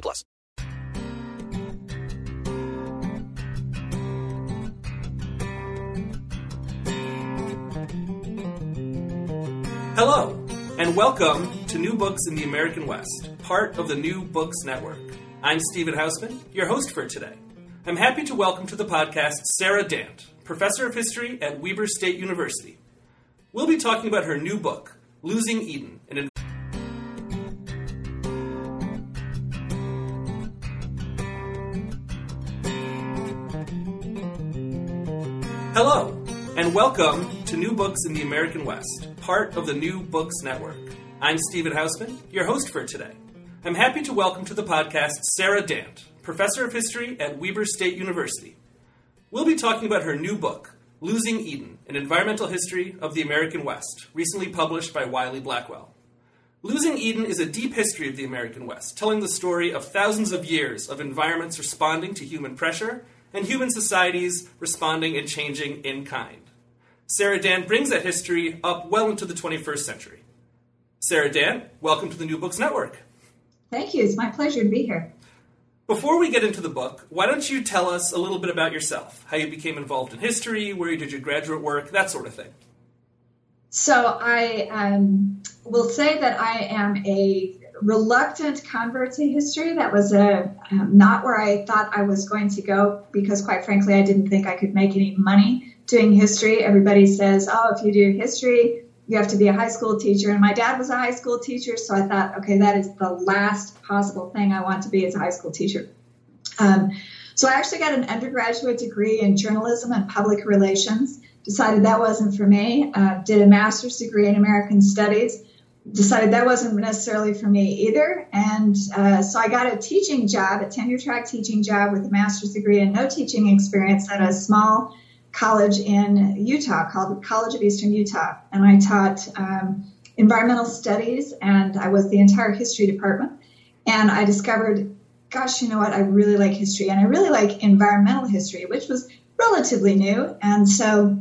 plus. Hello, and welcome to New Books in the American West, part of the New Books Network. I'm Stephen Hausman, your host for today. I'm happy to welcome to the podcast Sarah Dant, professor of history at Weber State University. We'll be talking about her new book, Losing Eden, welcome to New Books in the American West, part of the New Books Network. I'm Stephen Hausman, your host for today. I'm happy to welcome to the podcast Sarah Dant, professor of history at Weber State University. We'll be talking about her new book, Losing Eden An Environmental History of the American West, recently published by Wiley Blackwell. Losing Eden is a deep history of the American West, telling the story of thousands of years of environments responding to human pressure and human societies responding and changing in kind. Sarah Dant brings that history up well into the 21st century. Sarah Dant, welcome to the New Books Network. Thank you. It's my pleasure to be here. Before we get into the book, why don't you tell us a little bit about yourself? How you became involved in history, where you did your graduate work, that sort of thing. So, I um, will say that I am a reluctant convert to history. That was a um, not where I thought I was going to go because, quite frankly, I didn't think I could make any money doing history. Everybody says, "Oh, if you do history, you have to be a high school teacher." And my dad was a high school teacher, so I thought, okay, that is the last possible thing I want to be as a high school teacher. Um, so I actually got an undergraduate degree in journalism and public relations. Decided that wasn't for me. Uh, did a master's degree in American studies decided that wasn't necessarily for me either. And uh, so I got a teaching job, a tenure track teaching job with a master's degree and no teaching experience at a small college in Utah called the College of Eastern Utah. And I taught um, environmental studies and I was the entire history department. And I discovered, gosh, you know what? I really like history and I really like environmental history, which was relatively new. And so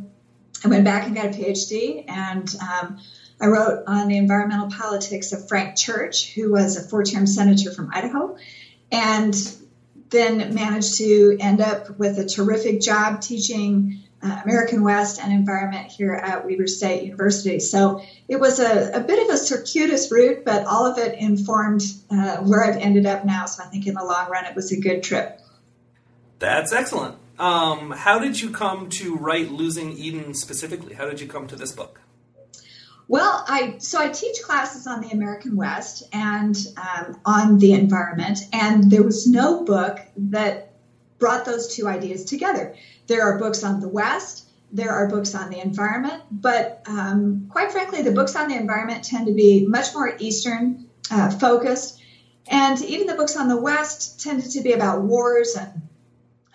I went back and got a PhD and um, I wrote on the environmental politics of Frank Church, who was a four term senator from Idaho, and then managed to end up with a terrific job teaching uh, American West and environment here at Weber State University. So it was a, a bit of a circuitous route, but all of it informed uh, where I've ended up now. So I think in the long run, it was a good trip. That's excellent. Um, how did you come to write Losing Eden specifically? How did you come to this book? Well, I so I teach classes on the American West and um, on the environment, and there was no book that brought those two ideas together. There are books on the West, there are books on the environment, but um, quite frankly, the books on the environment tend to be much more Eastern uh, focused, and even the books on the West tended to be about wars and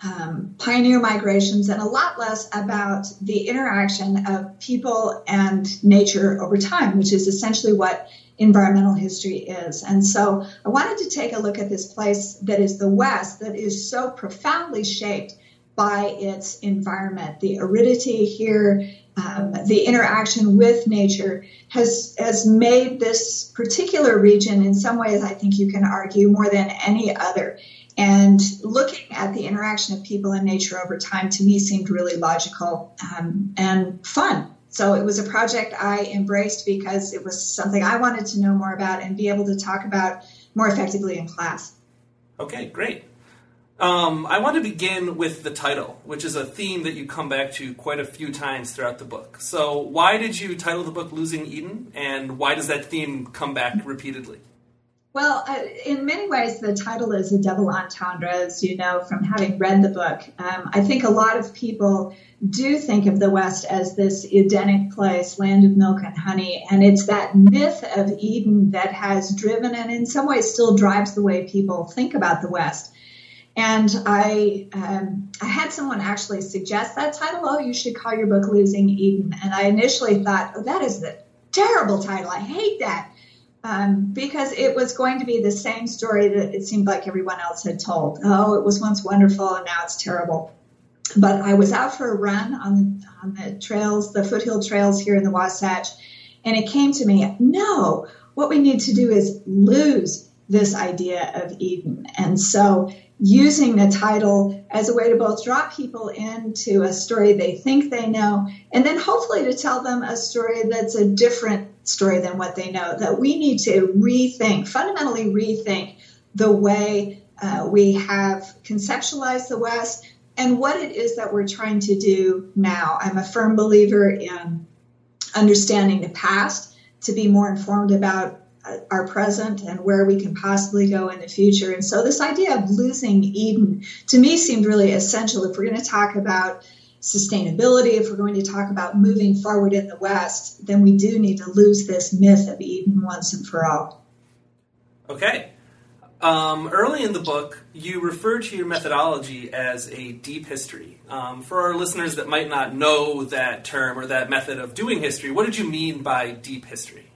um, pioneer migrations and a lot less about the interaction of people and nature over time, which is essentially what environmental history is. And so I wanted to take a look at this place that is the West that is so profoundly shaped by its environment. The aridity here, um, the interaction with nature has has made this particular region, in some ways, I think you can argue more than any other. And looking at the interaction of people and nature over time to me seemed really logical um, and fun. So it was a project I embraced because it was something I wanted to know more about and be able to talk about more effectively in class. Okay, great. Um, I want to begin with the title, which is a theme that you come back to quite a few times throughout the book. So, why did you title the book Losing Eden, and why does that theme come back repeatedly? Well, uh, in many ways, the title is a double entendre, as you know from having read the book. Um, I think a lot of people do think of the West as this Edenic place, land of milk and honey, and it's that myth of Eden that has driven and in some ways still drives the way people think about the West. And I, um, I had someone actually suggest that title. Oh, you should call your book Losing Eden. And I initially thought, oh, that is the terrible title. I hate that um, because it was going to be the same story that it seemed like everyone else had told. Oh, it was once wonderful and now it's terrible. But I was out for a run on, on the trails, the foothill trails here in the Wasatch, and it came to me, no, what we need to do is lose this idea of Eden. And so using the title as a way to both draw people into a story they think they know, and then hopefully to tell them a story that's a different story than what they know. That we need to rethink, fundamentally rethink the way uh, we have conceptualized the West and what it is that we're trying to do now. I'm a firm believer in understanding the past to be more informed about our present and where we can possibly go in the future. And so, this idea of losing Eden to me seemed really essential if we're going to talk about sustainability, if we're going to talk about moving forward in the West, then we do need to lose this myth of Eden once and for all. Okay. Um, early in the book, you refer to your methodology as a deep history. Um, for our listeners that might not know that term or that method of doing history, what did you mean by deep history?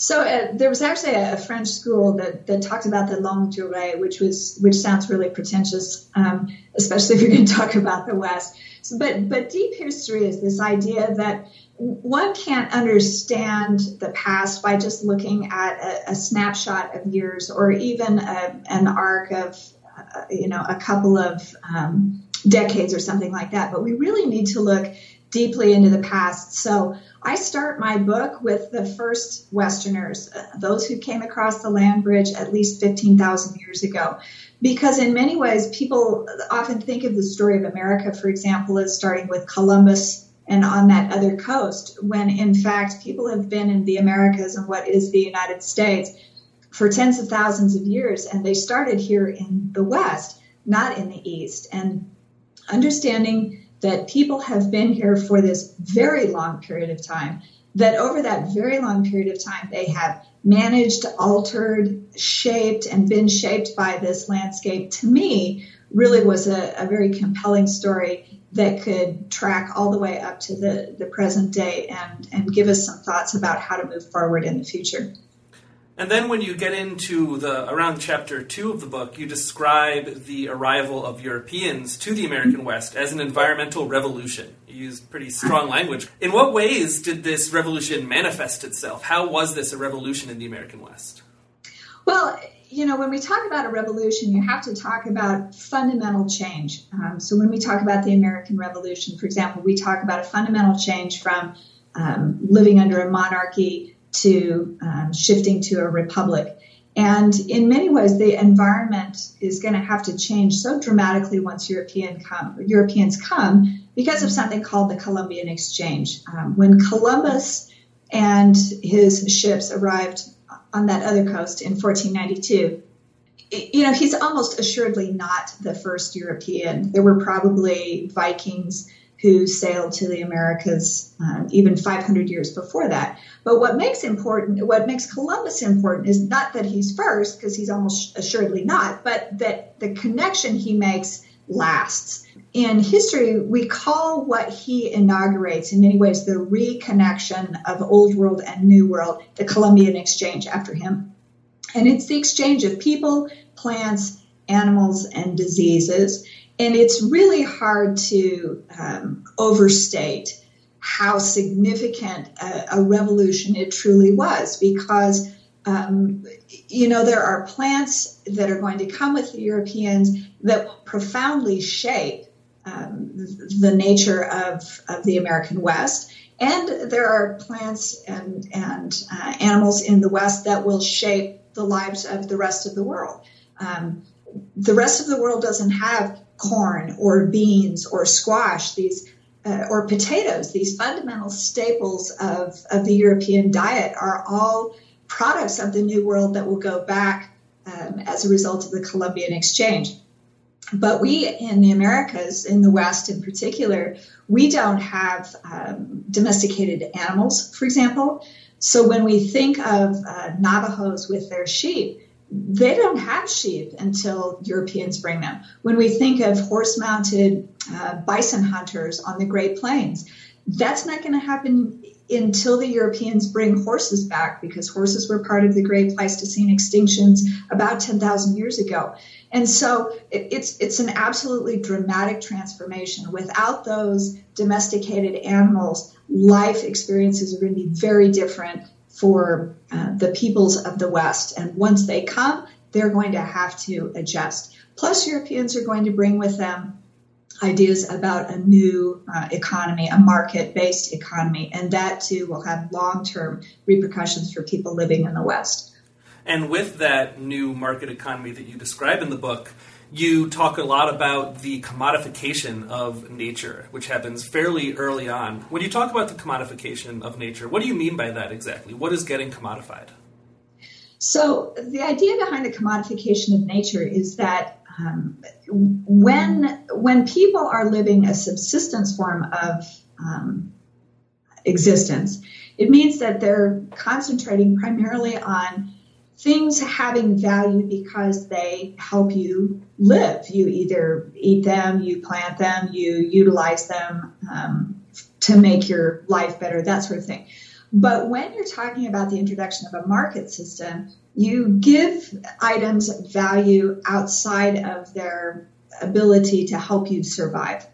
So uh, there was actually a, French school that, that talked about the longue durée, which was which sounds really pretentious, um, especially if you're going to talk about the West. But but deep history is this idea that one can't understand the past by just looking at a, a snapshot of years or even a, an arc of uh, you know a couple of um, decades or something like that. But we really need to look deeply into the past. So I start my book with the first Westerners, uh, those who came across the land bridge at least 15,000 years ago. Because in many ways, people often think of the story of America, for example, as starting with Columbus and on that other coast, when in fact, people have been in the Americas and what is the United States for tens of thousands of years, and they started here in the West, not in the East. And understanding that people have been here for this very long period of time, that over that very long period of time, they have managed, altered, shaped, and been shaped by this landscape, to me, really was a, a very compelling story that could track all the way up to the, the present day and, and give us some thoughts about how to move forward in the future. And then when you get into the around chapter two of the book, you describe the arrival of Europeans to the American West as an environmental revolution. You use pretty strong language. In what ways did this revolution manifest itself? How was this a revolution in the American West? Well, you know, when we talk about a revolution, you have to talk about fundamental change. Um, so when we talk about the American Revolution, for example, we talk about a fundamental change from um, living under a monarchy to um, shifting to a republic. And in many ways, the environment is going to have to change so dramatically once European come, Europeans come because of something called the Columbian Exchange. Um, when Columbus and his ships arrived on that other coast in 1492, you know, he's almost assuredly not the first European. There were probably Vikings who sailed to the Americas um, even 500 years before that. But what makes important, what makes Columbus important, is not that he's first, because he's almost assuredly not, but that the connection he makes lasts. In history, we call what he inaugurates, in many ways, the reconnection of Old World and New World, the Columbian Exchange after him. And it's the exchange of people, plants, animals, and diseases. And it's really hard to um, overstate how significant a, a, revolution it truly was because, um, you know, there are plants that are going to come with the Europeans that profoundly shape um, the nature of, of the American West. And there are plants and, and uh, animals in the West that will shape the lives of the rest of the world. Um, the rest of the world doesn't have corn or beans or squash, these uh, or potatoes, these fundamental staples of, of the European diet are all products of the New World that will go back um, as a result of the Columbian Exchange. But we in the Americas, in the West in particular, we don't have um, domesticated animals, for example. So when we think of uh, Navajos with their sheep, they don't have sheep until Europeans bring them. When we think of horse mounted uh, bison hunters on the Great Plains, that's not going to happen until the Europeans bring horses back because horses were part of the Great Pleistocene extinctions about 10,000 years ago. And so it, it's it's an absolutely dramatic transformation. Without those domesticated animals, life experiences are going to be very different for uh, the peoples of the West. And once they come, they're going to have to adjust. Plus, Europeans are going to bring with them ideas about a new uh, economy, a market based economy, and that too will have long term repercussions for people living in the West. And with that new market economy that you describe in the book, you talk a lot about the commodification of nature, which happens fairly early on. When you talk about the commodification of nature, what do you mean by that exactly? What is getting commodified? So, the idea behind the commodification of nature is that um, when when people are living a subsistence form of um, existence, it means that they're concentrating primarily on things having value because they help you live. You either eat them, you plant them, you utilize them um, to make your life better, that sort of thing. But when you're talking about the introduction of a market system, you give items value outside of their ability to help you survive.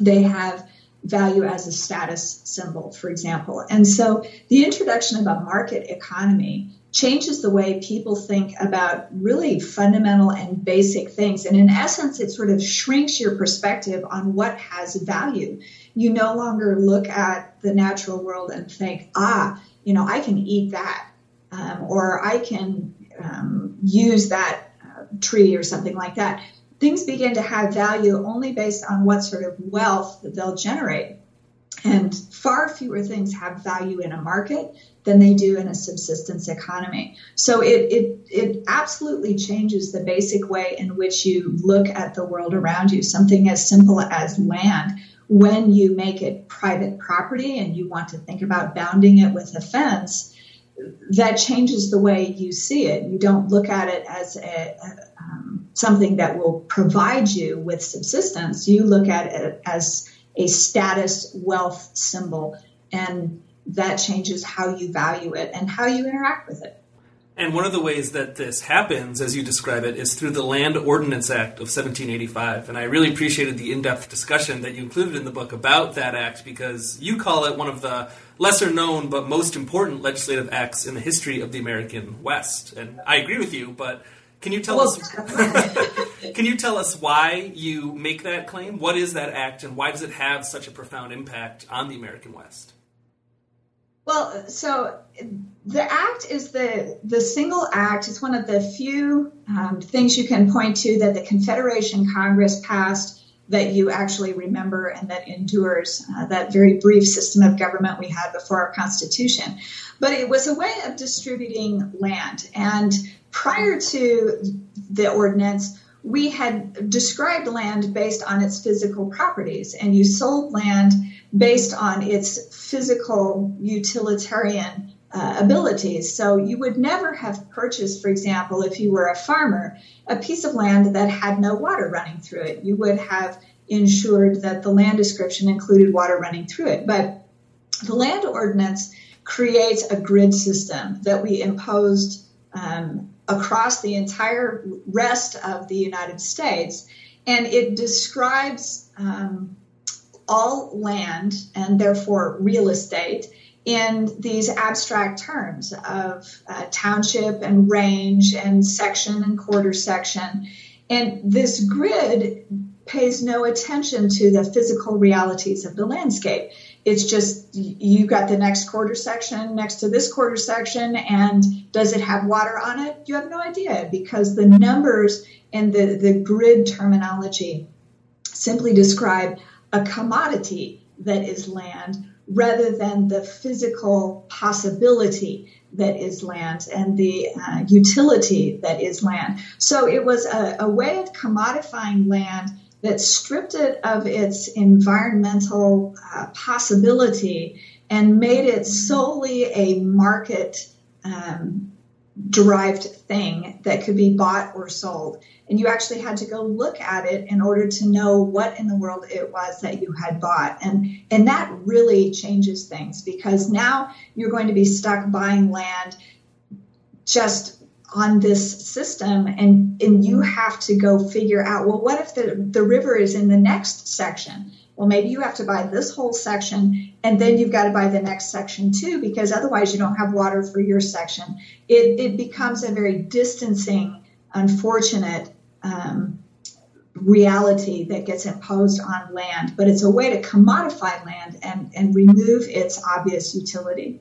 They have value as a status symbol, for example. And so the introduction of a market economy changes the way people think about really fundamental and basic things. And in essence, it sort of shrinks your perspective on what has value. You no longer look at the natural world and think, ah, you know, I can eat that, um, or I can um, use that uh, tree or something like that. Things begin to have value only based on what sort of wealth they'll generate. And far fewer things have value in a market than they do in a subsistence economy. So it, it, it absolutely changes the basic way in which you look at the world around you. Something as simple as land, when you make it private property and you want to think about bounding it with a fence, that changes the way you see it. You don't look at it as a, um, something that will provide you with subsistence. You look at it as a status wealth symbol. And that changes how you value it and how you interact with it. And one of the ways that this happens, as you describe it, is through the Land Ordinance Act of 1785. And I really appreciated the in depth discussion that you included in the book about that act because you call it one of the lesser known but most important legislative acts in the history of the American West. And I agree with you, but can you tell well, us Can you tell us why you make that claim? What is that act and why does it have such a profound impact on the American West? Well, so the act is the the single act. It's one of the few um, things you can point to that the Confederation Congress passed that you actually remember and that endures uh, that very brief system of government we had before our Constitution. But it was a way of distributing land. And prior to the ordinance, we had described land based on its physical properties, and you sold land based on its physical utilitarian uh, abilities. So you would never have purchased, for example, if you were a farmer, a piece of land that had no water running through it. You would have ensured that the land description included water running through it. But the land ordinance creates a grid system that we imposed um, across the entire rest of the United States. And it describes um, all land and therefore real estate in these abstract terms of uh, township and range and section and quarter section. And this grid pays no attention to the physical realities of the landscape. It's just you got the next quarter section next to this quarter section, and does it have water on it? You have no idea because the numbers and the, the grid terminology simply describe a commodity that is land rather than the physical possibility that is land and the uh, utility that is land. So it was a, a way of commodifying land that stripped it of its environmental uh, possibility and made it solely a market um, derived thing that could be bought or sold. And you actually had to go look at it in order to know what in the world it was that you had bought. And, and that really changes things because now you're going to be stuck buying land just on this system and and you have to go figure out well what if the the river is in the next section? Well maybe you have to buy this whole section and then you've got to buy the next section too because otherwise you don't have water for your section. It it becomes a very distancing unfortunate um, reality that gets imposed on land but it's a way to commodify land and and remove its obvious utility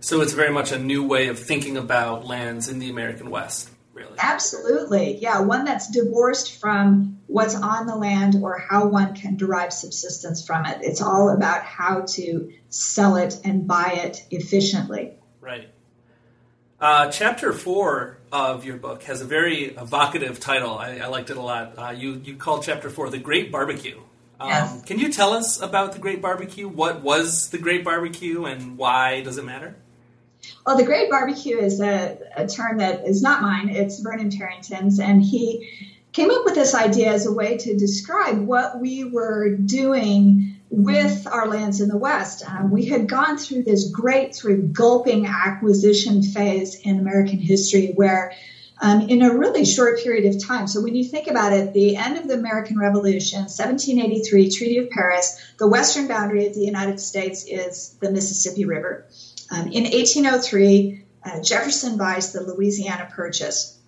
so it's very much a new way of thinking about lands in the American West, really. Absolutely. Yeah, one that's divorced from what's on the land or how one can derive subsistence from it. It's all about how to sell it and buy it efficiently. Right. Uh, chapter four of your book has a very evocative title. I, I liked it a lot. Uh, you you called chapter four "The Great Barbecue." Um, yes. Can you tell us about the Great Barbecue? What was the Great Barbecue, and why does it matter? Well, the Great Barbecue is a, a term that is not mine. It's Vernon Parrington's, and he came up with this idea as a way to describe what we were doing with our lands in the West. Um, we had gone through this great sort of gulping acquisition phase in American history where um, in a really short period of time. So when you think about it, the end of the American Revolution, 1783, Treaty of Paris, the western boundary of the United States is the Mississippi River. Um, in 1803, uh, Jefferson buys the Louisiana Purchase,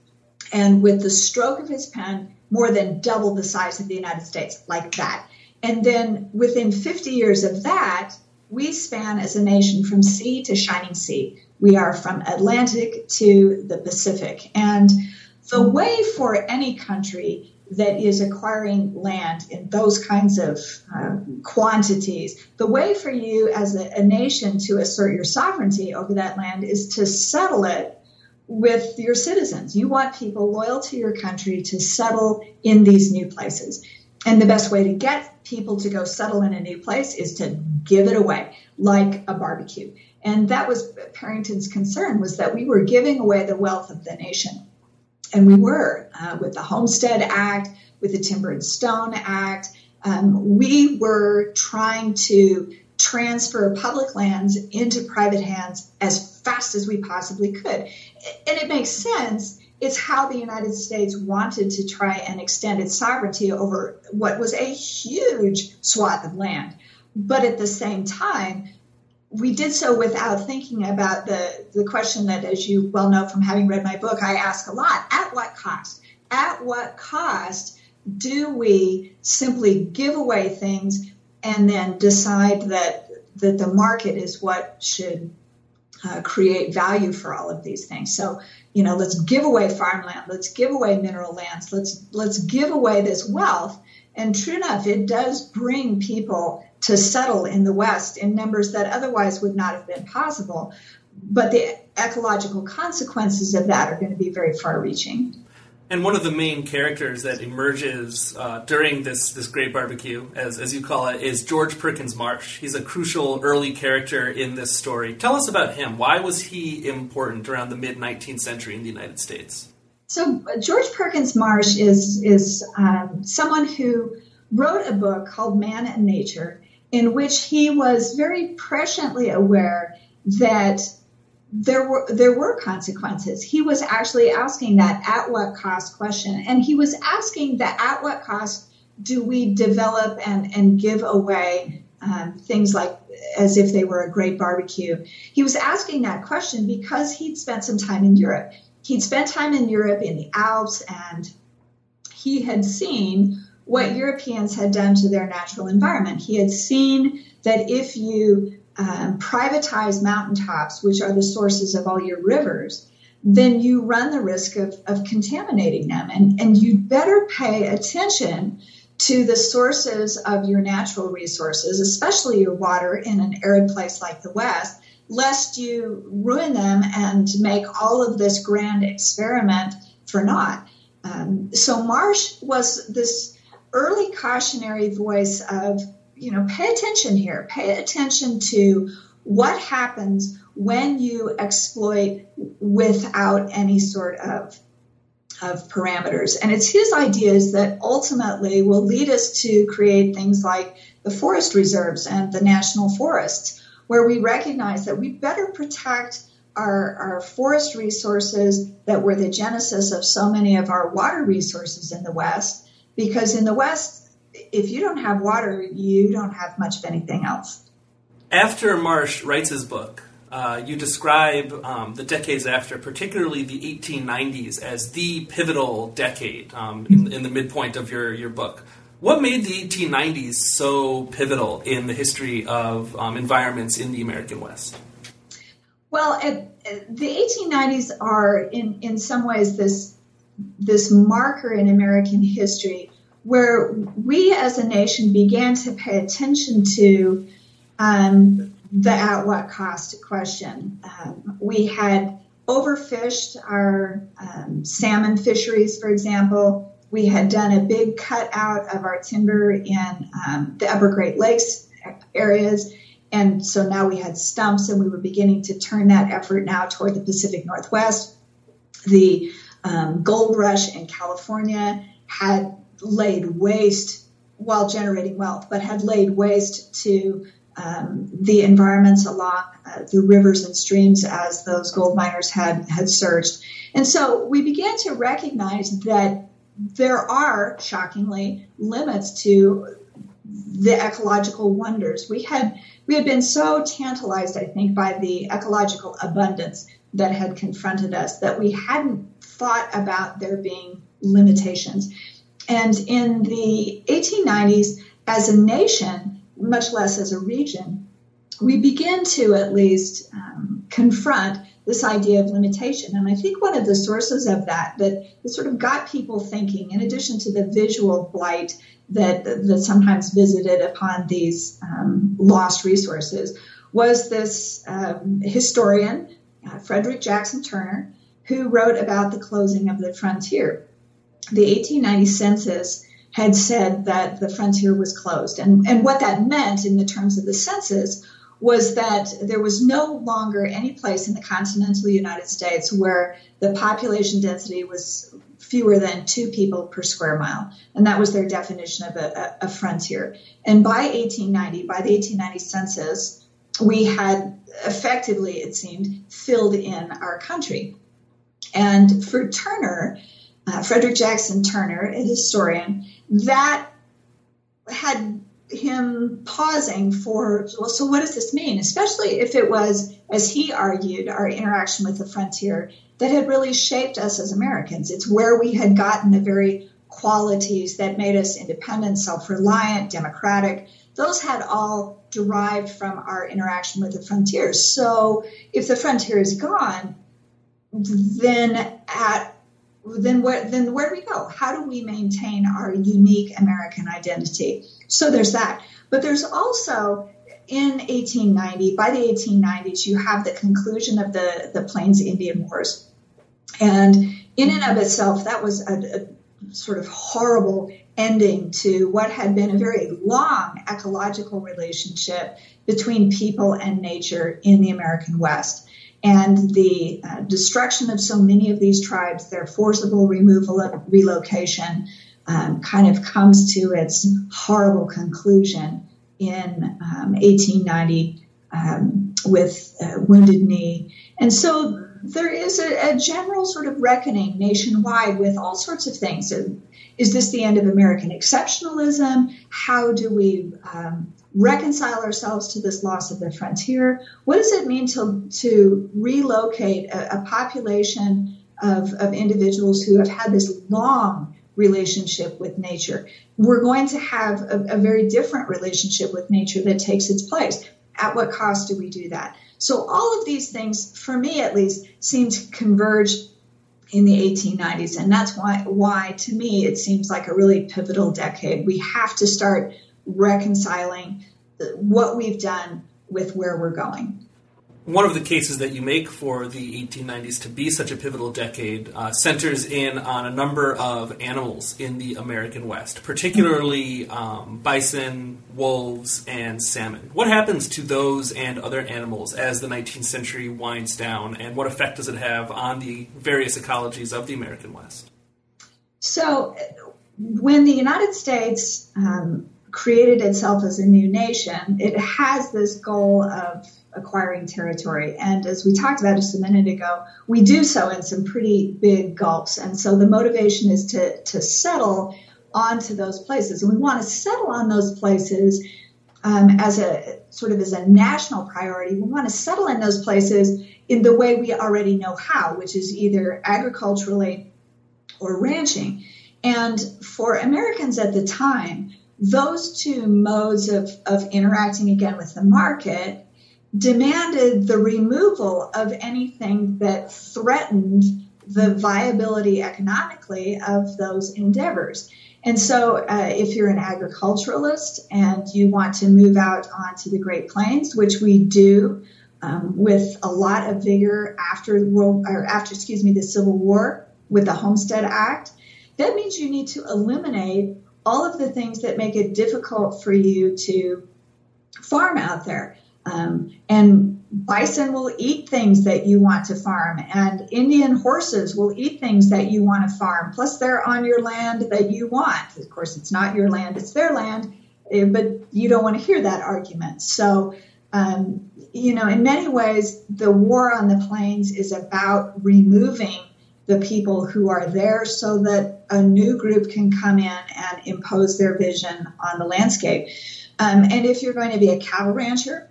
and with the stroke of his pen, more than double the size of the United States, like that. And then within 50 years of that, we span as a nation from sea to shining sea. We are from Atlantic to the Pacific. And the way for any country that is acquiring land in those kinds of uh, quantities. The way for you as a, a, nation to assert your sovereignty over that land is to settle it with your citizens. You want people loyal to your country to settle in these new places. And the best way to get people to go settle in a new place is to give it away, like a barbecue. And that was Parrington's concern was that we were giving away the wealth of the nation and we were uh, with the Homestead Act, with the Timber and Stone Act. Um, we were trying to transfer public lands into private hands as fast as we possibly could. And it makes sense. It's how the United States wanted to try and extend its sovereignty over what was a huge swath of land. But at the same time, we did so without thinking about the, the question that, as you well know from having read my book, I ask a lot at what cost? At what cost do we simply give away things and then decide that, that the market is what should uh, create value for all of these things? So, you know, let's give away farmland, let's give away mineral lands, let's let's give away this wealth. And true enough, it does bring people to settle in the West in numbers that otherwise would not have been possible. But the ecological consequences of that are going to be very far reaching. And one of the main characters that emerges uh, during this this great barbecue, as as you call it, is George Perkins Marsh. He's a crucial early character in this story. Tell us about him. Why was he important around the mid 19th century in the United States? So uh, George Perkins Marsh is is um, someone who wrote a book called Man and Nature, in which he was very presciently aware that there were there were consequences. He was actually asking that at what cost question, and he was asking that at what cost do we develop and and give away um, things like as if they were a great barbecue. He was asking that question because he'd spent some time in Europe. He'd spent time in Europe in the Alps, and he had seen what Europeans had done to their natural environment. He had seen that if you um, privatize mountaintops, which are the sources of all your rivers, then you run the risk of, of contaminating them. And, and you better pay attention to the sources of your natural resources, especially your water in an arid place like the West, lest you ruin them and make all of this grand experiment for naught. Um, so Marsh was this early cautionary voice of you know, pay attention here. Pay attention to what happens when you exploit without any sort of of parameters. And it's his ideas that ultimately will lead us to create things like the forest reserves and the national forests, where we recognize that we better protect our, our forest resources that were the genesis of so many of our water resources in the West, because in the West, if you don't have water, you don't have much of anything else. After Marsh writes his book, uh, you describe um, the decades after, particularly the 1890s, as the pivotal decade um, in, in, the midpoint of your, your book. What made the 1890s so pivotal in the history of um, environments in the American West? Well, it, the 1890s are, in, in some ways, this this marker in American history where we as a nation began to pay attention to um, the at what cost question. Um, we had overfished our um, salmon fisheries, for example. We had done a big cut out of our timber in um, the upper Great Lakes areas. And so now we had stumps, and we were beginning to turn that effort now toward the Pacific Northwest. The um, gold rush in California had laid waste while generating wealth, but had laid waste to um, the environments along uh, the rivers and streams as those gold miners had had searched. And so we began to recognize that there are shockingly limits to the ecological wonders. We had we had been so tantalized, I think, by the ecological abundance that had confronted us that we hadn't thought about there being limitations. And in the 1890s, as a nation, much less as a region, we begin to at least um, confront this idea of limitation. And I think one of the sources of that, that, sort of got people thinking, in addition to the visual blight that, that sometimes visited upon these um, lost resources, was this um, historian, uh, Frederick Jackson Turner, who wrote about the closing of the frontier the 1890 census had said that the frontier was closed. And, and what that meant in the terms of the census was that there was no longer any place in the continental United States where the population density was fewer than two people per square mile. And that was their definition of a, a, a frontier. And by 1890, by the 1890 census, we had effectively, it seemed, filled in our country. And for Turner, uh, Frederick Jackson Turner, a historian, that had him pausing for, well, so what does this mean? Especially if it was, as he argued, our interaction with the frontier that had really shaped us as Americans. It's where we had gotten the very qualities that made us independent, self reliant, democratic. Those had all derived from our interaction with the frontier. So if the frontier is gone, then at then where then where do we go? How do we maintain our unique American identity? So there's that. But there's also in 1890, by the 1890s, you have the conclusion of the, the Plains Indian Wars. And in and of itself, that was a, a sort of horrible ending to what had been a very long ecological relationship between people and nature in the American West. And the uh, destruction of so many of these tribes, their forcible removal relocation, um, kind of comes to its horrible conclusion in um, 1890 um, with uh, Wounded Knee. And so there is a, a, general sort of reckoning nationwide with all sorts of things. Is this the end of American exceptionalism? How do we um, reconcile ourselves to this loss of the frontier? What does it mean to, to relocate a, a population of, of individuals who have had this long relationship with nature? We're going to have a, a very different relationship with nature that takes its place. At what cost do we do that? So all of these things, for me at least, seem to converge in the 1890s, and that's why why to me it seems like a really pivotal decade. We have to start reconciling what we've done with where we're going one of the cases that you make for the 1890s to be such a pivotal decade uh, centers in on a number of animals in the American West, particularly um, bison, wolves, and salmon. What happens to those and other animals as the 19th century winds down, and what effect does it have on the various ecologies of the American West? So, when the United States um, created itself as a new nation, it has this goal of acquiring territory. And as we talked about just a minute ago, we do so in some pretty big gulps. And so the motivation is to, to settle onto those places. And we want to settle on those places um, as a sort of as a national priority. We want to settle in those places in the way we already know how, which is either agriculturally or ranching. And for Americans at the time, those two modes of, of interacting again with the market demanded the removal of anything that threatened the viability economically of those endeavors. And so, uh, if you're an agriculturalist and you want to move out onto the Great Plains, which we do um, with a lot of vigor after world or after, excuse me, the Civil War with the Homestead Act, that means you need to eliminate all of the things that make it difficult for you to farm out there. Um, and bison will eat things that you want to farm, and Indian horses will eat things that you want to farm. Plus, they're on your land that you want. Of course, it's not your land, it's their land, eh, but you don't want to hear that argument. So, um, you know, in many ways, the war on the plains is about removing the people who are there so that a new group can come in and impose their vision on the landscape. Um, and if you're going to be a cattle rancher,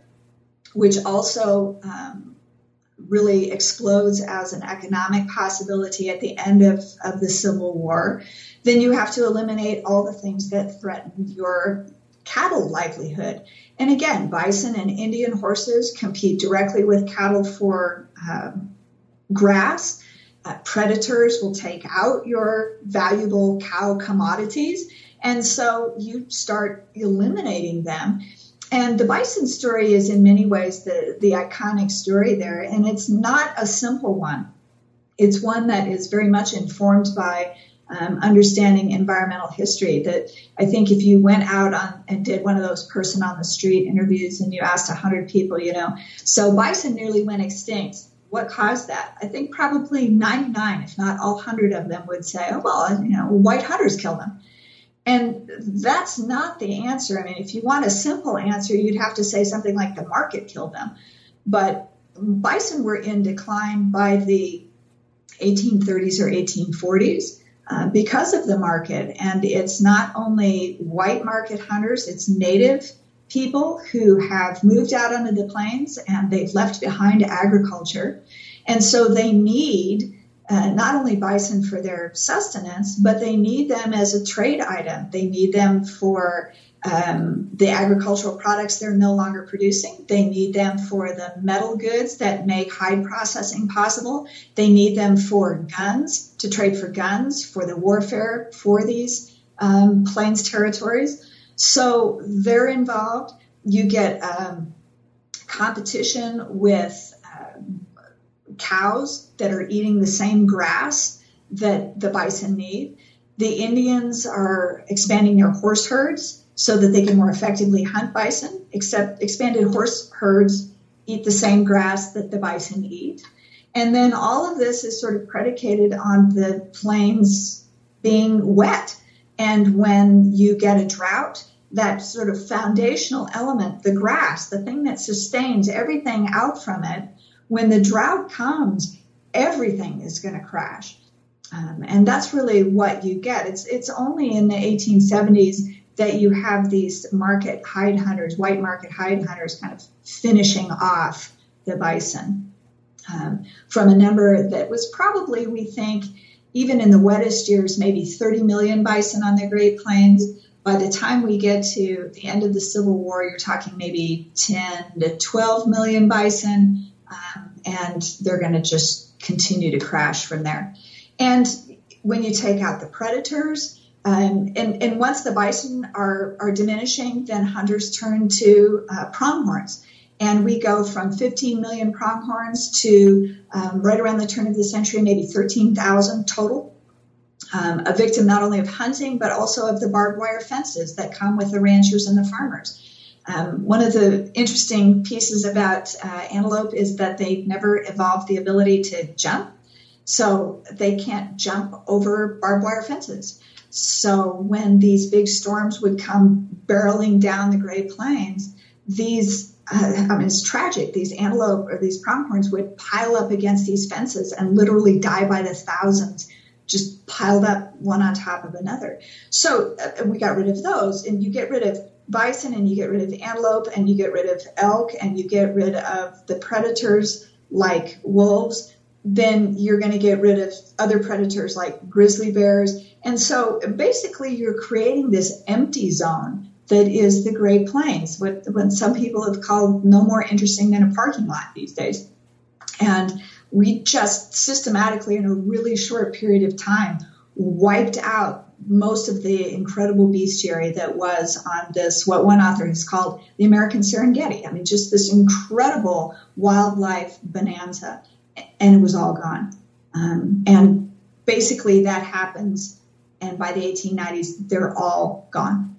which also um, really explodes as an economic possibility at the end of, of the Civil War, then you have to eliminate all the things that threaten your cattle livelihood. And again, bison and Indian horses compete directly with cattle for um, grass. Uh, predators will take out your valuable cow commodities. And so you start eliminating them. And the bison story is in many ways the, the iconic story there. And it's not a simple one. It's one that is very much informed by um, understanding environmental history. That I think if you went out on and did one of those person on the street interviews and you asked 100 people, you know, so bison nearly went extinct. What caused that? I think probably 99, if not all 100 of them would say, oh, well, you know, white hunters killed them. And that's not the answer. I mean, if you want a simple answer, you'd have to say something like the market killed them. But bison were in decline by the 1830s or 1840s uh, because of the market. And it's not only white market hunters, it's native people who have moved out onto the plains and they've left behind agriculture. And so they need uh, not only bison for their sustenance, but they need them as a trade item. They need them for um, the agricultural products they're no longer producing. They need them for the metal goods that make hide processing possible. They need them for guns, to trade for guns, for the warfare for these um, plains territories. So they're involved. You get um, competition with cows that are eating the same grass that the bison need. The Indians are expanding their horse herds so that they can more effectively hunt bison, except expanded horse herds eat the same grass that the bison eat. And then all of this is sort of predicated on the plains being wet. And when you get a drought, that sort of foundational element, the grass, the thing that sustains everything out from it, when the drought comes, everything is going to crash. Um, and that's really what you get. It's it's only in the 1870s that you have these market hide hunters, white market hide hunters, kind of finishing off the bison um, from a number that was probably, we think, even in the wettest years, maybe 30 million bison on the Great Plains. By the time we get to the end of the Civil War, you're talking maybe 10 to 12 million bison, um, and they're going to just continue to crash from there. And when you take out the predators, um, and, and, once the bison are, are diminishing, then hunters turn to uh, pronghorns. And we go from 15 million pronghorns to um, right around the turn of the century, maybe 13,000 total. Um, a victim not only of hunting, but also of the barbed wire fences that come with the ranchers and the farmers. Um, one of the interesting pieces about uh, antelope is that they never evolved the ability to jump. So they can't jump over barbed wire fences. So when these big storms would come barreling down the Great Plains, these uh, I mean, it's tragic. These antelope or these pronghorns would pile up against these fences and literally die by the thousands, just piled up one on top of another. So uh, we got rid of those, and you get rid of bison, and you get rid of antelope, and you get rid of elk, and you get rid of the predators like wolves then you're going to get rid of other predators like grizzly bears. And so basically, you're creating this empty zone that is the Great Plains, what, what some people have called no more interesting than a parking lot these days. And we just systematically, in a really short period of time, wiped out most of the incredible bestiary that was on this, what one author has called the American Serengeti. I mean, just this incredible wildlife bonanza and it was all gone. Um, and basically, that happens, and by the 1890s, they're all gone.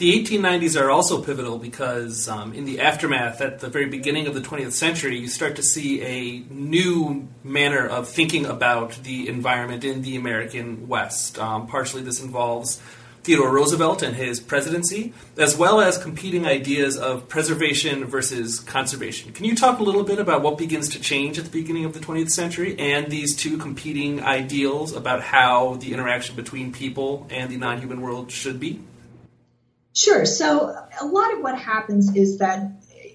The 1890s are also pivotal because, um, in the aftermath, at the very beginning of the 20th century, you start to see a new manner of thinking about the environment in the American West. Um, partially, this involves Theodore Roosevelt and his presidency, as well as competing ideas of preservation versus conservation. Can you talk a little bit about what begins to change at the beginning of the 20th century and these two competing ideals about how the interaction between people and the non human world should be? Sure. So, a lot of what happens is that,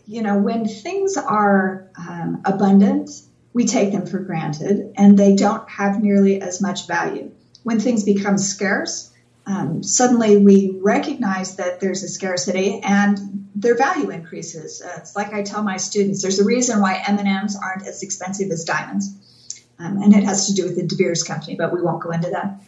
you know, when things are um, abundant, we take them for granted and they don't have nearly as much value. When things become scarce, um, suddenly we recognize that there's a scarcity and their value increases. Uh, it's like I tell my students, there's a reason why M&Ms aren't as expensive as diamonds. Um, and it has to do with the De Beers company, but we won't go into that.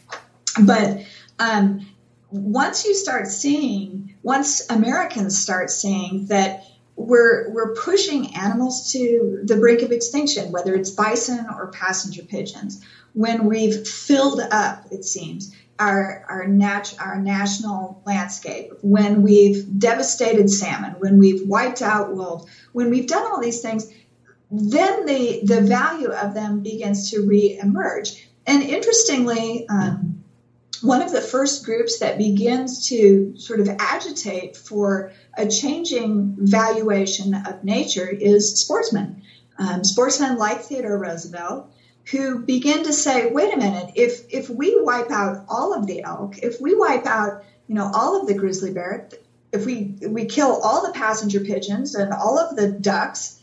But um, once you start seeing, once Americans start seeing that we're we're pushing animals to the brink of extinction, whether it's bison or passenger pigeons, when we've filled up, it seems, our our, nat- our national landscape, when we've devastated salmon, when we've wiped out wolves, when we've done all these things, then the the value of them begins to reemerge. And interestingly, um, one of the first groups that begins to sort of agitate for a changing valuation of nature is sportsmen. Um, sportsmen like Theodore Roosevelt who begin to say, wait a minute, if if we wipe out all of the elk, if we wipe out, you know, all of the grizzly bear, if we we kill all the passenger pigeons and all of the ducks,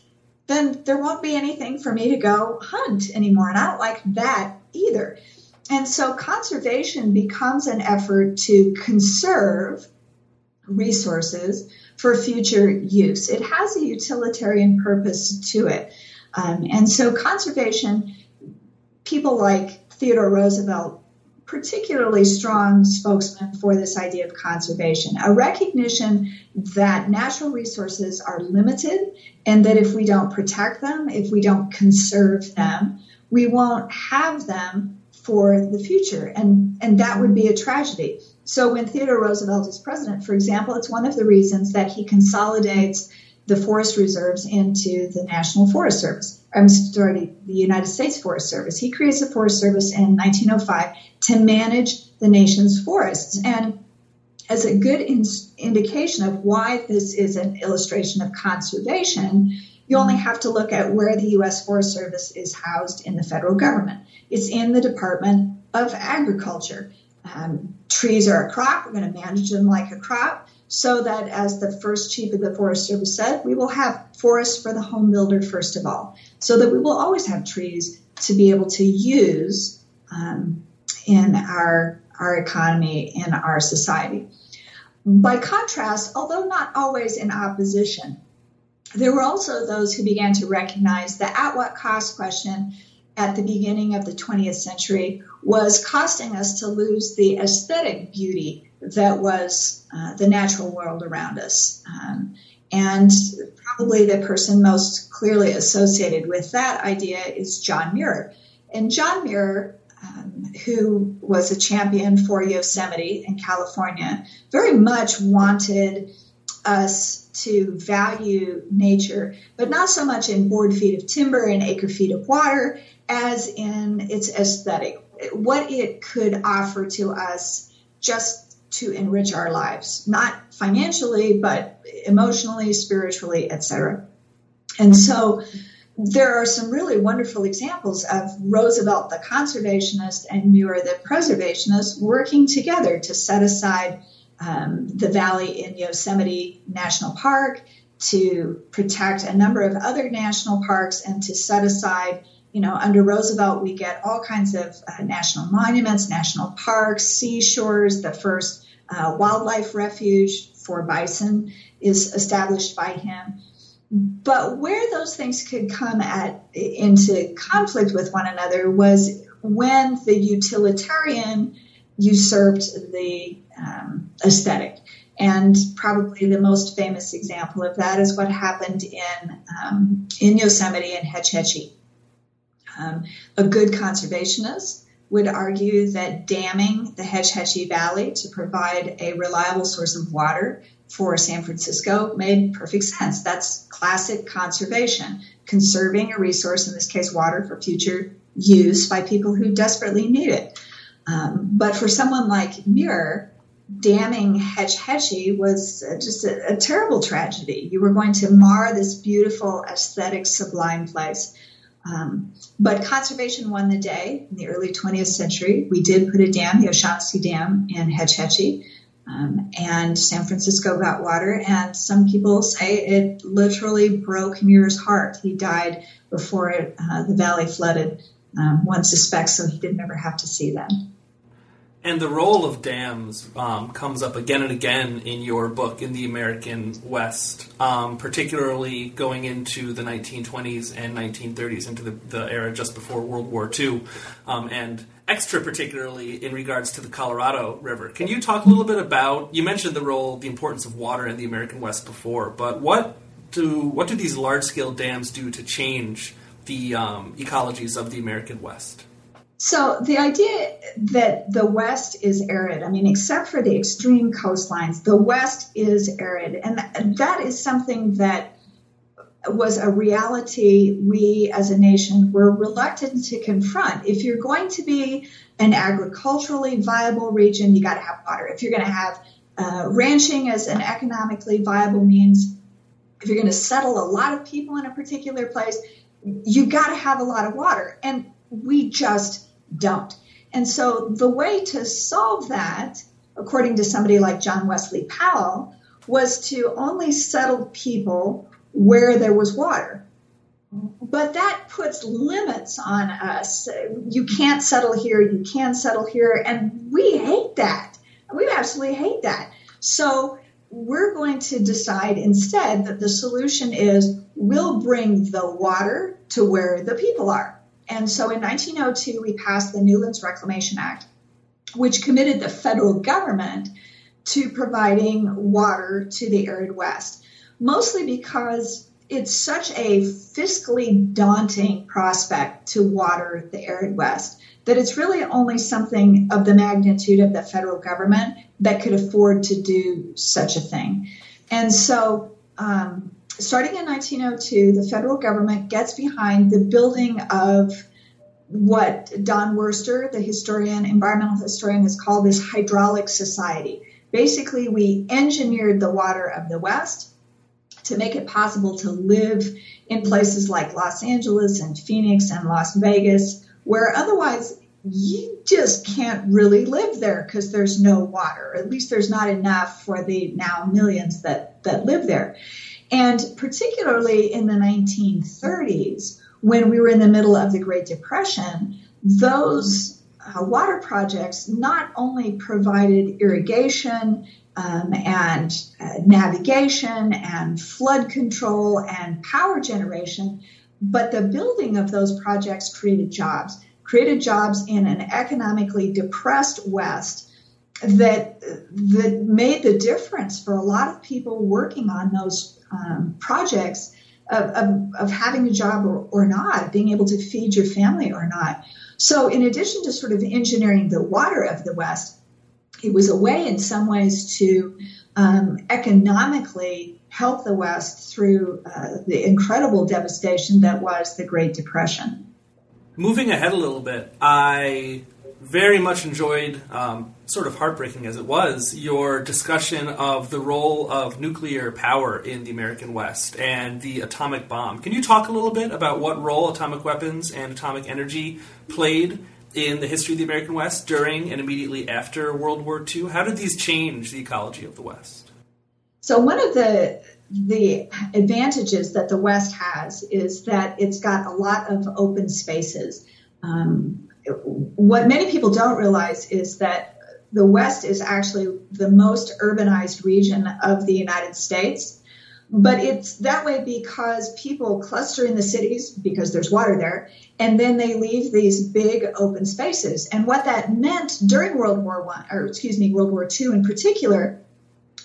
then there won't be anything for me to go hunt anymore. And I don't like that either. And so conservation becomes an effort to conserve resources for future use. It has a utilitarian purpose to it. Um, and so conservation people like Theodore Roosevelt, particularly strong spokesman for this idea of conservation, a recognition that natural resources are limited and that if we don't protect them, if we don't conserve them, we won't have them for the future. And, and that would be a tragedy. So when Theodore Roosevelt is president, for example, it's one of the reasons that he consolidates the forest reserves into the National Forest Service. I'm sorry, the United States Forest Service. He creates the Forest Service in 1905 to manage the nation's forests. And as a good in- indication of why this is an illustration of conservation, you only have to look at where the U.S. Forest Service is housed in the federal government. It's in the Department of Agriculture. Um, trees are a crop. We're going to manage them like a crop so that, as the first chief of the Forest Service said, we will have forests for the home builder first of all, so that we will always have trees to be able to use um, in our our economy, in our society. By contrast, although not always in opposition, there were also those who began to recognize the at what cost question at the beginning of the 20th century was costing us to lose the aesthetic beauty that was uh, the natural world around us. Um, and probably the person most clearly associated with that idea is John Muir. And John Muir, um, who was a champion for Yosemite in California, very much wanted us to value nature, but not so much in board feet of timber and acre feet of water as in its aesthetic, what it could offer to us just to enrich our lives, not financially, but emotionally, spiritually, etc. And so there are some really wonderful examples of Roosevelt, the conservationist, and Muir, the preservationist, working together to set aside um, the valley in Yosemite National Park, to protect a number of other national parks, and to set aside you know, under Roosevelt, we get all kinds of uh, national monuments, national parks, seashores. The first uh, wildlife refuge for bison is established by him. But where those things could come at into conflict with one another was when the utilitarian usurped the um, aesthetic. And probably the most famous example of that is what happened in um, in Yosemite and Hetch Hetchy. Um, a good conservationist would argue that damming the Hetch Hetchy Valley to provide a reliable source of water for San Francisco made perfect sense. That's classic conservation, conserving a resource, in this case water, for future use by people who desperately need it. Um, but for someone like Muir, damming Hetch Hetchy was just a, a terrible tragedy. You were going to mar this beautiful, aesthetic, sublime place. Um, but conservation won the day in the early 20th century. We did put a dam, the O'Shaughnessy Dam in Hetch Hetchy, um, and San Francisco got water. And some people say it literally broke Muir's heart. He died before it, uh, the valley flooded. Um, one suspects, so he didn't ever have to see that. And the role of dams um, comes up again and again in your book in the American West, um, particularly going into the 1920s and 1930s, into the, the era just before World War II, um, and extra particularly in regards to the Colorado River. Can you talk a little bit about? You mentioned the role, the importance of water in the American West before, but what do what do these large scale dams do to change the um, ecologies of the American West? So the idea that the West is arid, I mean, except for the extreme coastlines, the West is arid. And that is something that was a reality we as a nation were reluctant to confront. If you're going to be an agriculturally viable region, you got to have water. If you're going to have uh, ranching as an economically viable means, if you're going to settle a lot of people in a particular place, you got to have a lot of water. And we just don't. And so the way to solve that, according to somebody like John Wesley Powell, was to only settle people where there was water. But that puts limits on us. You can't settle here, you can settle here, and we hate that. We absolutely hate that. So we're going to decide instead that the solution is we'll bring the water to where the people are. And so in 1902, we passed the Newlands Reclamation Act, which committed the federal government to providing water to the arid West, mostly because it's such a fiscally daunting prospect to water the arid West. that it's really only something of the magnitude of the federal government that could afford to do such a thing. And so, um, starting in 1902, the federal government gets behind the building of what Don Worster, the historian, environmental historian, has called this hydraulic society. Basically, we engineered the water of the West to make it possible to live in places like Los Angeles and Phoenix and Las Vegas, where otherwise you just can't really live there because there's no water. At least there's not enough for the now millions that, that live there. And particularly in the 1930s, when we were in the middle of the Great Depression, those uh, water projects not only provided irrigation um, and uh, navigation and flood control and power generation, but the building of those projects created jobs, created jobs in an economically depressed West that that made the difference for a lot of people working on those um, projects of, of, of, having a job or, or not, being able to feed your family or not. So, in addition to sort of engineering the water of the West, it was a way in some ways to um, economically help the West through uh, the incredible devastation that was the Great Depression. Moving ahead a little bit, I very much enjoyed, um, sort of heartbreaking as it was, your discussion of the role of nuclear power in the American West and the atomic bomb. Can you talk a little bit about what role atomic weapons and atomic energy played in the history of the American West during and immediately after World War II? How did these change the ecology of the West? So one of the the advantages that the West has is that it's got a lot of open spaces. Um, what many people don't realize is that the West is actually the most urbanized region of the United States. But it's that way because people cluster in the cities because there's water there, and then they leave these big open spaces. And what that meant during World War One, or excuse me, World War Two in particular,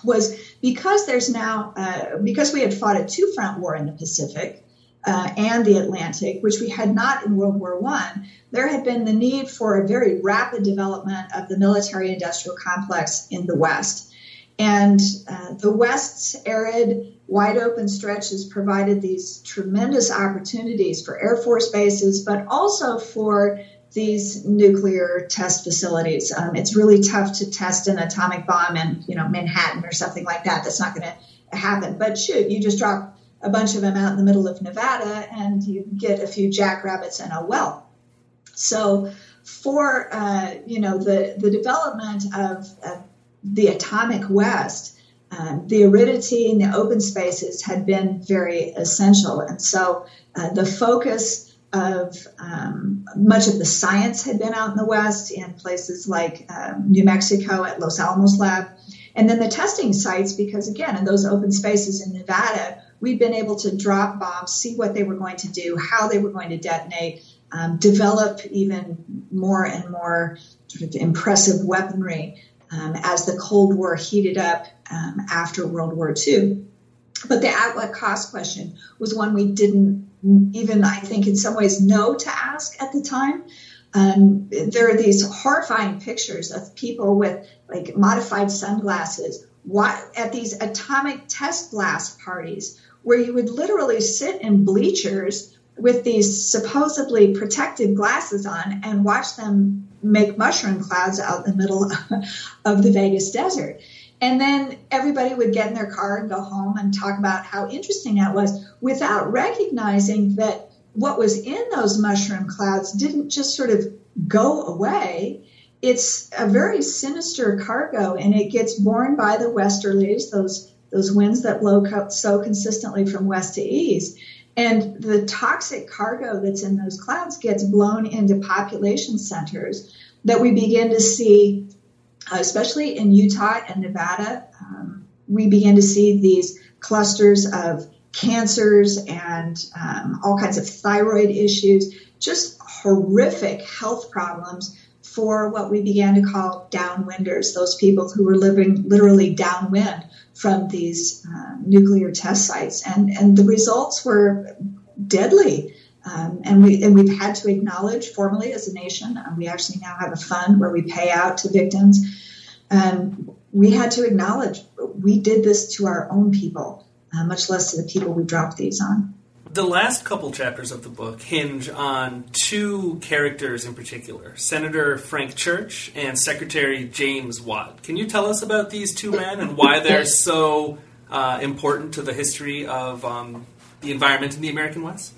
was because there's now uh, because we had fought a two front war in the Pacific uh, and the Atlantic, which we had not in World War One. There had been the need for a very rapid development of the military-industrial complex in the West, and uh, the West's arid wide open stretches provided these tremendous opportunities for Air Force bases, but also for these nuclear test facilities. Um, it's really tough to test an atomic bomb in, you know, Manhattan or something like that. That's not going to happen. But shoot, you just drop a bunch of them out in the middle of Nevada and you get a few jackrabbits and a well. So for, uh, you know, the, the development of, the atomic West, um, the aridity and the open spaces had been very essential. And so uh, the focus of um, much of the science had been out in the West in places like um, New Mexico at Los Alamos Lab. And then the testing sites, because again, in those open spaces in Nevada, we've been able to drop bombs, see what they were going to do, how they were going to detonate, um, develop even more and more sort of impressive weaponry um, as the Cold War heated up um, after World War II. But the at what cost question was one we didn't even, I think, in some ways know to ask at the time. Um, there are these horrifying pictures of people with like modified sunglasses at these atomic test blast parties where you would literally sit in bleachers with these supposedly protective glasses on and watch them make mushroom clouds out in the middle of the Vegas desert. And then everybody would get in their car and go home and talk about how interesting that was without recognizing that what was in those mushroom clouds didn't just sort of go away. It's a very sinister cargo and it gets borne by the westerlies, those, those winds that blow so consistently from west to east. And the toxic cargo that's in those clouds gets blown into population centers that we begin to see, uh, especially in Utah and Nevada. Um, we begin to see these clusters of cancers and um, all kinds of thyroid issues, just horrific health problems for what we began to call downwinders, those people who were living literally downwind from these uh, nuclear test sites. And, and the results were deadly. Um, and we and we've had to acknowledge formally as a nation. Um, we actually now have a fund where we pay out to victims. Um, we had to acknowledge we did this to our own people, uh, much less to the people we dropped these on. The last couple chapters of the book hinge on two characters in particular Senator Frank Church and Secretary James Watt. Can you tell us about these two men and why they're so uh, important to the history of um, the environment in the American West?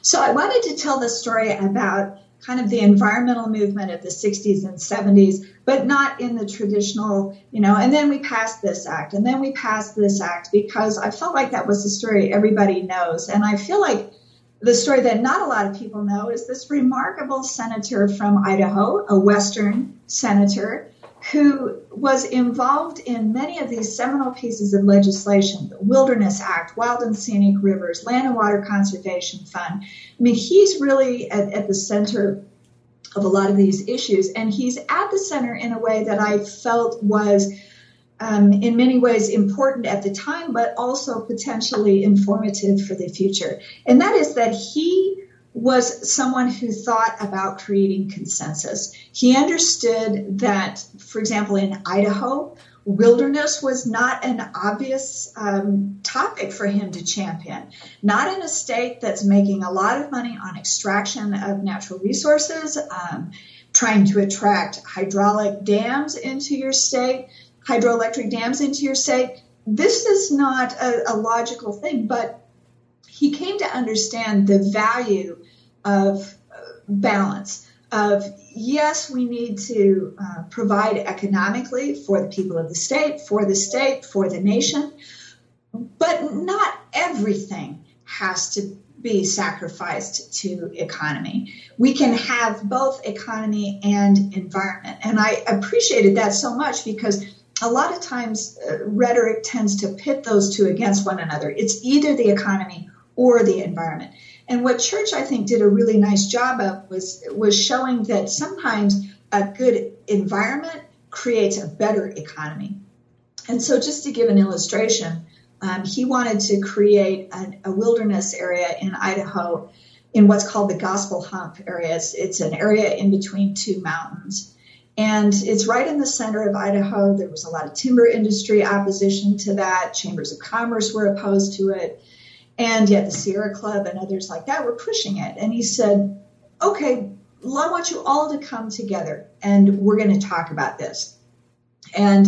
So, I wanted to tell the story about kind of the environmental movement of the 60s and 70s, but not in the traditional, you know, and then we passed this act, and then we passed this act because I felt like that was the story everybody knows. And I feel like the story that not a lot of people know is this remarkable senator from Idaho, a Western senator, who was involved in many of these seminal pieces of legislation the Wilderness Act, Wild and Scenic Rivers, Land and Water Conservation Fund. I mean, he's really at, at the center of a lot of these issues, and he's at the center in a way that I felt was. Um, in many ways important at the time, but also potentially informative for the future. And that is that he was someone who thought about creating consensus. He understood that, for example, in Idaho, wilderness was not an obvious um, topic for him to champion. Not in a state that's making a lot of money on extraction of natural resources, um, trying to attract hydraulic dams into your state, hydroelectric dams into your state. This is not a, a logical thing, but he came to understand the value of uh, balance of yes, we need to uh, provide economically for the people of the state, for the state, for the nation, but not everything has to be sacrificed to economy. We can have both economy and environment. And I appreciated that so much because a lot of times uh, rhetoric tends to pit those two against one another. It's either the economy or the environment. And what Church I think did a really nice job of was was showing that sometimes a good environment creates a better economy. And so, just to give an illustration, um, he wanted to create a, wilderness area in Idaho in what's called the Gospel Hump area. It's, it's an area in between two mountains. And it's right in the center of Idaho. There was a lot of timber industry opposition to that. Chambers of commerce were opposed to it. And yet the Sierra Club and others like that were pushing it. And he said, okay, I want you all to come together and we're going to talk about this. And,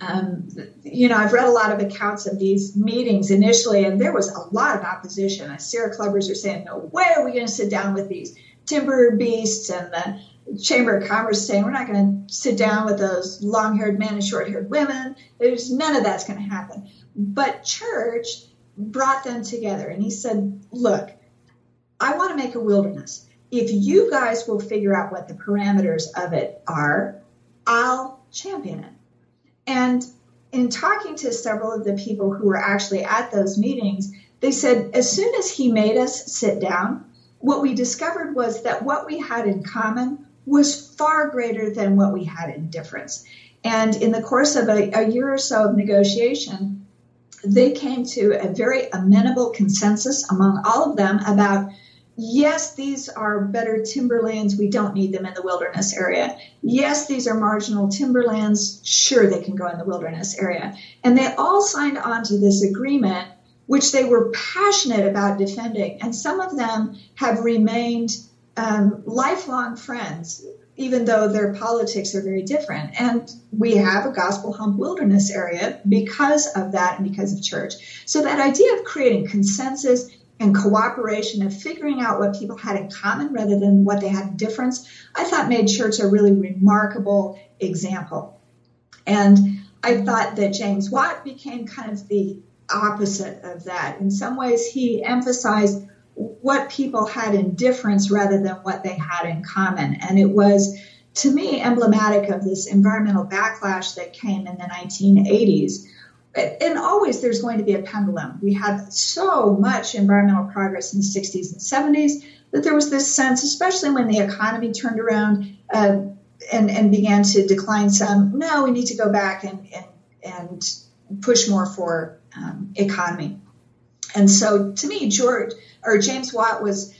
um, you know, I've read a lot of accounts of these meetings initially, and there was a lot of opposition. Sierra Clubbers are saying, no way are we going to sit down with these timber beasts. And the Chamber of Commerce saying, we're not going to sit down with those long haired men and short haired women. There's none of that's going to happen. But Church, brought them together and he said, Look, I want to make a wilderness. If you guys will figure out what the parameters of it are, I'll champion it. And in talking to several of the people who were actually at those meetings, they said as soon as he made us sit down, what we discovered was that what we had in common was far greater than what we had in difference. And in the course of a, a year or so of negotiation, they came to a very amenable consensus among all of them about yes, these are better timberlands. We don't need them in the wilderness area. Yes, these are marginal timberlands. Sure, they can go in the wilderness area. And they all signed on to this agreement, which they were passionate about defending. And some of them have remained um, lifelong friends even though their politics are very different. And we have a Gospel Hump wilderness area because of that and because of Church. So that idea of creating consensus and cooperation of figuring out what people had in common rather than what they had in difference, I thought made Church a really remarkable example. And I thought that James Watt became kind of the opposite of that. In some ways, he emphasized what people had in difference rather than what they had in common. And it was, to me, emblematic of this environmental backlash that came in the 1980s. And always there's going to be a pendulum. We had so much environmental progress in the 60s and 70s that there was this sense, especially when the economy turned around uh, and, and began to decline some, no, we need to go back and, and, and push more for um, economy. And so to me, George or James Watt was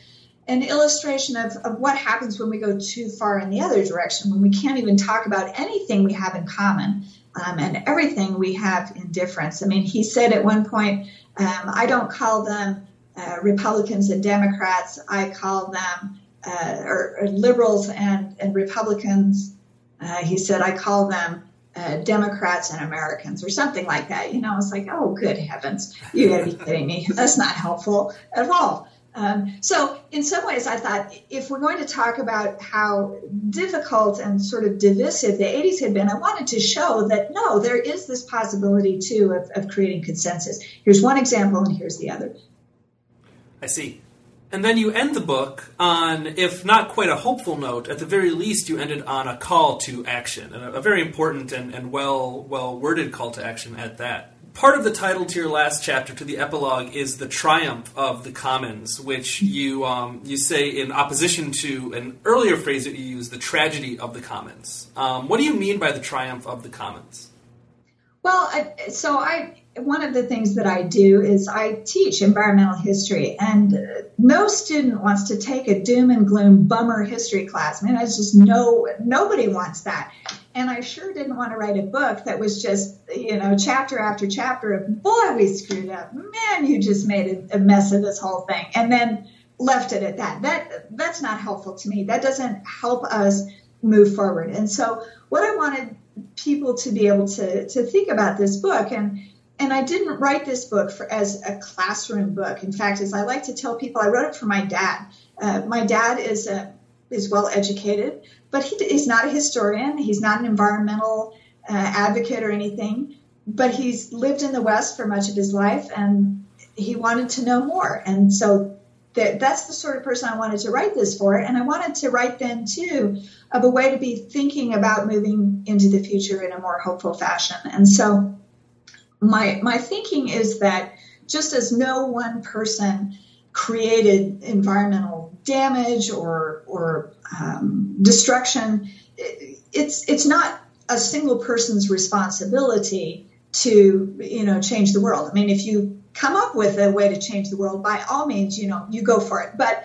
an illustration of, of what happens when we go too far in the other direction, when we can't even talk about anything we have in common um, and everything we have in difference. I mean, he said at one point, um, I don't call them uh, Republicans and Democrats, I call them uh, or, or, liberals and, and Republicans. Uh, he said, I call them uh, Democrats and Americans or something like that. You know, it's like, oh, good heavens, you gotta be kidding me. That's not helpful at all. Um, so, in some ways, I thought if we're going to talk about how difficult and sort of divisive the 80s had been, I wanted to show that no, there is this possibility too of, of creating consensus. Here's one example, and here's the other. I see. And then you end the book on, if not quite a hopeful note, at the very least you ended on a call to action, a, a very important and, and well well worded call to action at that part of the title to your last chapter, to the epilogue, is the triumph of the commons, which you um, you say in opposition to an earlier phrase that you used, the tragedy of the commons. Um, what do you mean by the triumph of the commons? Well, so I one of the things that I do is I teach environmental history, and no student wants to take a doom and gloom bummer history class. I mean, it's just no nobody wants that. And I sure didn't want to write a book that was just, you know, chapter after chapter of, boy, we screwed up. Man, you just made a, mess of this whole thing. And then left it at that. That that's not helpful to me. That doesn't help us move forward. And so what I wanted people to be able to to think about this book and and I didn't write this book for as a classroom book. In fact, as I like to tell people, I wrote it for my dad. Uh, my dad is a is well educated, but he, he's not a historian. He's not an environmental uh, advocate or anything. But he's lived in the West for much of his life, and he wanted to know more. And so that, that's the sort of person I wanted to write this for. And I wanted to write then too of a way to be thinking about moving into the future in a more hopeful fashion. And so my my thinking is that just as no one person created environmental damage or or um, destruction. It's it's not a single person's responsibility to you know change the world. I mean, if you come up with a way to change the world, by all means, you know you go for it. But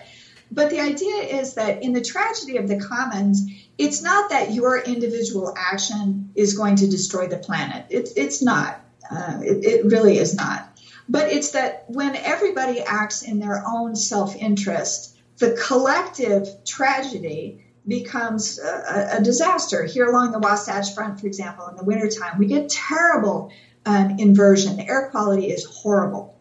but the idea is that in the tragedy of the commons, it's not that your individual action is going to destroy the planet. It's it's not. Uh, it, it really is not. But it's that when everybody acts in their own self interest, the collective tragedy becomes a, a, disaster. Here along the Wasatch Front, for example, in the wintertime, we get terrible um, inversion. The air quality is horrible.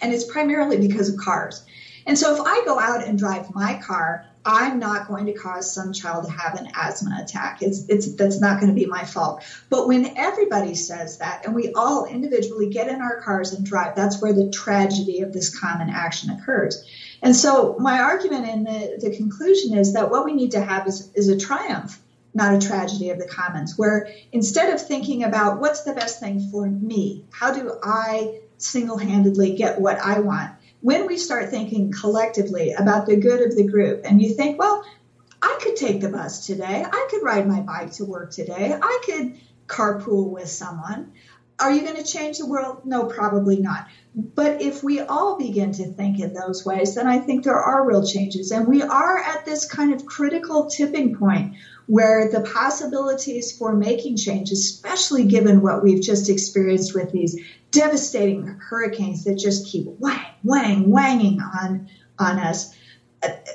And it's primarily because of cars. And so if I go out and drive my car, I'm not going to cause some child to have an asthma attack. It's, it's, that's not going to be my fault. But when everybody says that and we all individually get in our cars and drive, that's where the tragedy of this common action occurs. And so my argument and the, the conclusion is that what we need to have is, is a triumph, not a tragedy of the commons, where instead of thinking about what's the best thing for me, how do I single handedly get what I want, when we start thinking collectively about the good of the group, and you think, well, I could take the bus today, I could ride my bike to work today, I could carpool with someone. Are you going to change the world? No, probably not. But if we all begin to think in those ways, then I think there are real changes. And we are at this kind of critical tipping point where the possibilities for making change, especially given what we've just experienced with these devastating hurricanes that just keep whang, whang, whanging on, on us,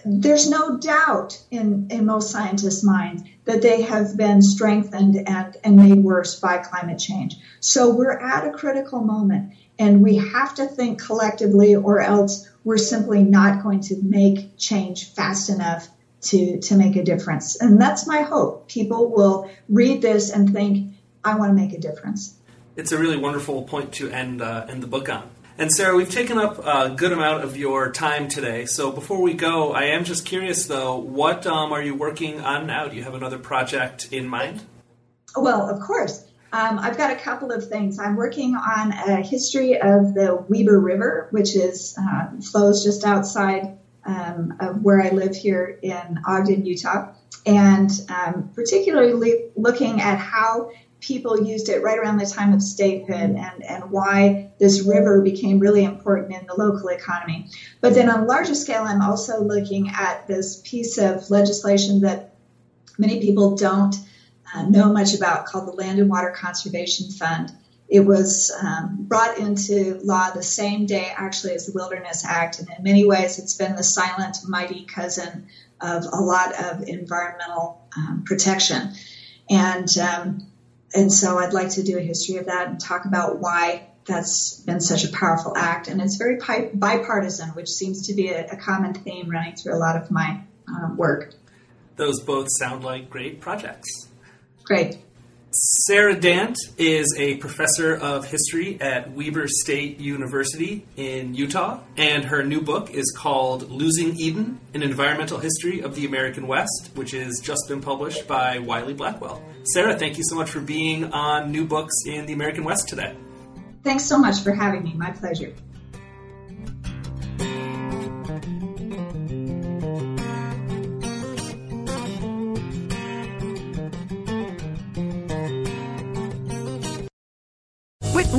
there's no doubt in, in most scientists' minds that they have been strengthened and, and made worse by climate change. So we're at a critical moment and we have to think collectively or else we're simply not going to make change fast enough to, to make a difference. And that's my hope. People will read this and think, I want to make a difference. It's a really wonderful point to end, uh, end the book on. And Sarah, we've taken up a good amount of your time today. So before we go, I am just curious though, what um, are you working on now? Do you have another project in mind? Well, of course. Um, I've got a couple of things. I'm working on a history of the Weber River, which is uh, flows just outside um, of where I live here in Ogden, Utah, and um, particularly looking at how people used it right around the time of statehood and, and why this river became really important in the local economy. But then on a larger scale, I'm also looking at this piece of legislation that many people don't uh, know much about called the Land and Water Conservation Fund. It was um, brought into law the same day, actually, as the Wilderness Act, and in many ways, it's been the silent, mighty cousin of a lot of environmental um, protection. And um, and so I'd like to do a history of that and talk about why that's been such a powerful act. And it's very bipartisan, which seems to be a, a common theme running through a lot of my um, work. Those both sound like great projects. Great. Sarah Dant is a professor of history at Weber State University in Utah, and her new book is called Losing Eden An Environmental History of the American West, which has just been published by Wiley Blackwell. Sarah, thank you so much for being on New Books in the American West today. Thanks so much for having me. My pleasure.